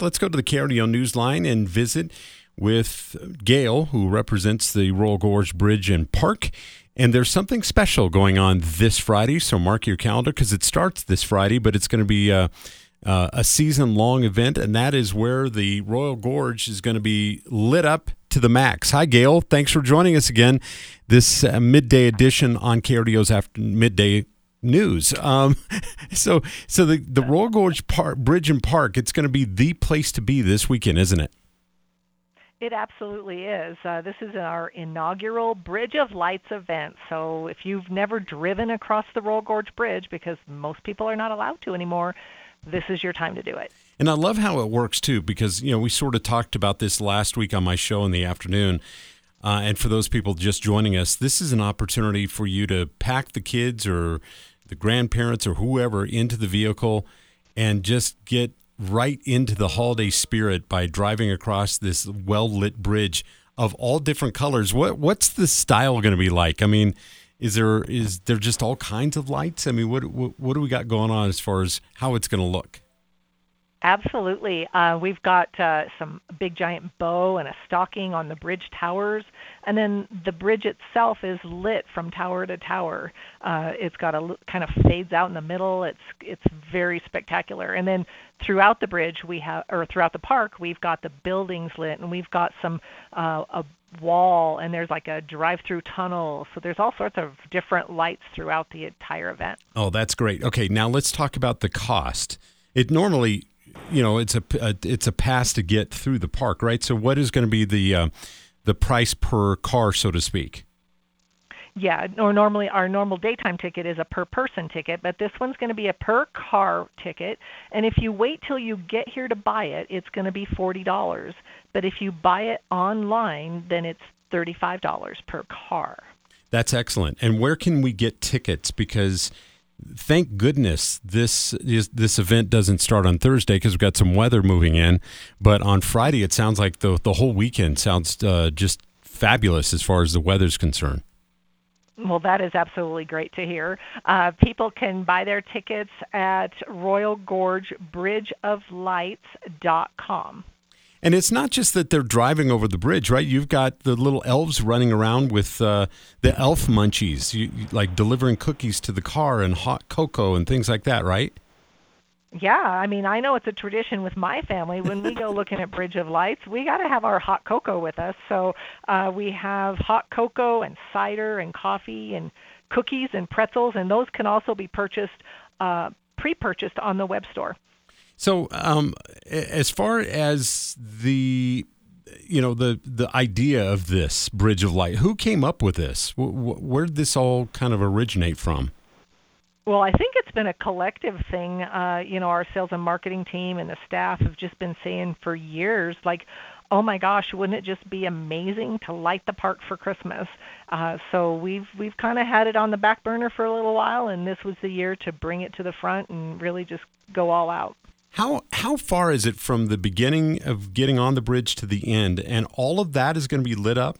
Let's go to the KRDO Newsline and visit with Gail, who represents the Royal Gorge Bridge and Park. And there's something special going on this Friday, so mark your calendar because it starts this Friday, but it's going to be uh, uh, a season long event, and that is where the Royal Gorge is going to be lit up to the max. Hi, Gail. Thanks for joining us again. This uh, midday edition on KRDO's after midday news. Um, so, so the the Royal Gorge Park, Bridge and Park, it's going to be the place to be this weekend, isn't it? It absolutely is. Uh, this is our inaugural Bridge of Lights event. So if you've never driven across the Royal Gorge Bridge, because most people are not allowed to anymore, this is your time to do it. And I love how it works too, because you know we sort of talked about this last week on my show in the afternoon. Uh, and for those people just joining us, this is an opportunity for you to pack the kids or the grandparents or whoever into the vehicle and just get right into the holiday spirit by driving across this well lit bridge of all different colors. What what's the style going to be like? I mean, is there is there just all kinds of lights? I mean, what what, what do we got going on as far as how it's going to look? Absolutely. Uh, we've got uh, some big giant bow and a stocking on the bridge towers, and then the bridge itself is lit from tower to tower. Uh, it's got a kind of fades out in the middle. It's it's very spectacular. And then throughout the bridge we have, or throughout the park, we've got the buildings lit, and we've got some uh, a wall, and there's like a drive-through tunnel. So there's all sorts of different lights throughout the entire event. Oh, that's great. Okay, now let's talk about the cost. It normally you know it's a, a, it's a pass to get through the park, right? So what is going to be the uh, the price per car, so to speak? Yeah, or normally our normal daytime ticket is a per person ticket, but this one's going to be a per car ticket. And if you wait till you get here to buy it, it's going to be forty dollars. But if you buy it online, then it's thirty-five dollars per car. That's excellent. And where can we get tickets? Because thank goodness this is, this event doesn't start on Thursday because we've got some weather moving in. But on Friday, it sounds like the the whole weekend sounds uh, just fabulous as far as the weather's concerned. Well, that is absolutely great to hear. Uh, people can buy their tickets at royalgorgebridgeoflights.com. And it's not just that they're driving over the bridge, right? You've got the little elves running around with uh, the elf munchies, you, like delivering cookies to the car and hot cocoa and things like that, right? Yeah, I mean, I know it's a tradition with my family. When we go looking at Bridge of Lights, we got to have our hot cocoa with us. So uh, we have hot cocoa and cider and coffee and cookies and pretzels, and those can also be purchased, uh, pre-purchased on the web store. So, um, as far as the you know the the idea of this bridge of light, who came up with this? Where did this all kind of originate from? Well, I think it's been a collective thing. Uh, you know, our sales and marketing team and the staff have just been saying for years, like, oh my gosh, wouldn't it just be amazing to light the park for Christmas? Uh, so we've we've kind of had it on the back burner for a little while, and this was the year to bring it to the front and really just go all out. How how far is it from the beginning of getting on the bridge to the end, and all of that is going to be lit up?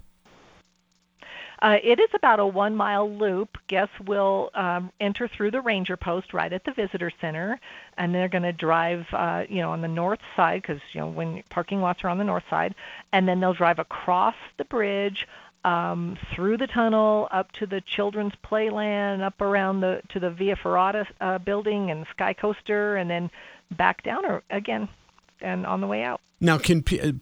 Uh, it is about a one mile loop. Guests will um, enter through the ranger post right at the visitor center, and they're going to drive, uh, you know, on the north side because you know when parking lots are on the north side, and then they'll drive across the bridge. Um, through the tunnel up to the children's playland, up around the to the Via Ferrata uh, building and Sky Coaster, and then back down or again and on the way out. Now, can uh,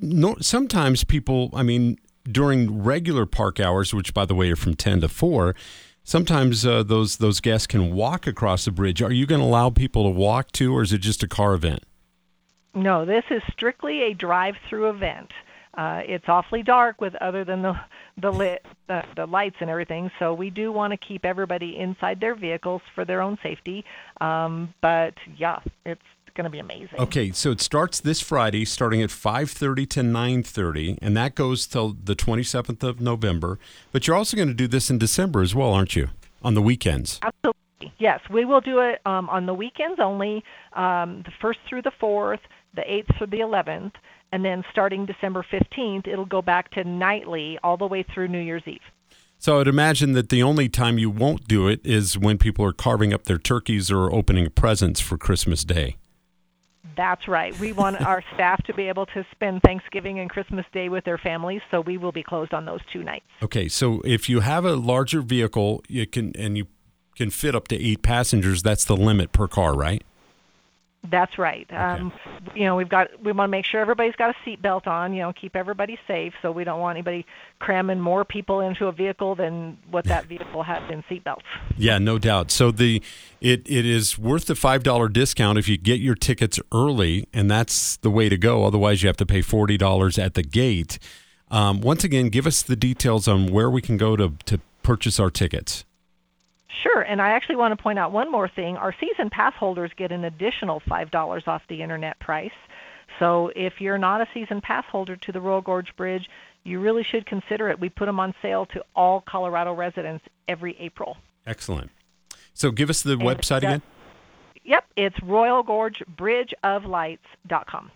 no, sometimes people? I mean, during regular park hours, which by the way are from ten to four, sometimes uh, those those guests can walk across the bridge. Are you going to allow people to walk too, or is it just a car event? No, this is strictly a drive-through event. Uh, it's awfully dark with other than the the lit the, the lights and everything. So we do want to keep everybody inside their vehicles for their own safety. Um, but yeah, it's going to be amazing. Okay, so it starts this Friday, starting at 5:30 to 9:30, and that goes till the 27th of November. But you're also going to do this in December as well, aren't you? On the weekends. Absolutely. Yes, we will do it um, on the weekends only, um, the first through the fourth, the eighth through the eleventh, and then starting December 15th, it'll go back to nightly all the way through New Year's Eve. So I'd imagine that the only time you won't do it is when people are carving up their turkeys or opening presents for Christmas Day. That's right. We want our staff to be able to spend Thanksgiving and Christmas Day with their families, so we will be closed on those two nights. Okay, so if you have a larger vehicle, you can and you can fit up to eight passengers. That's the limit per car, right? That's right. Um, you know, we've got we want to make sure everybody's got a seatbelt on. You know, keep everybody safe. So we don't want anybody cramming more people into a vehicle than what that vehicle has in seatbelts. Yeah, no doubt. So the it it is worth the five dollar discount if you get your tickets early, and that's the way to go. Otherwise, you have to pay forty dollars at the gate. Um, once again, give us the details on where we can go to to purchase our tickets. Sure, and I actually want to point out one more thing. Our season pass holders get an additional $5 off the internet price. So if you're not a season pass holder to the Royal Gorge Bridge, you really should consider it. We put them on sale to all Colorado residents every April. Excellent. So give us the and website again. Yep, it's royalgorgebridgeoflights.com.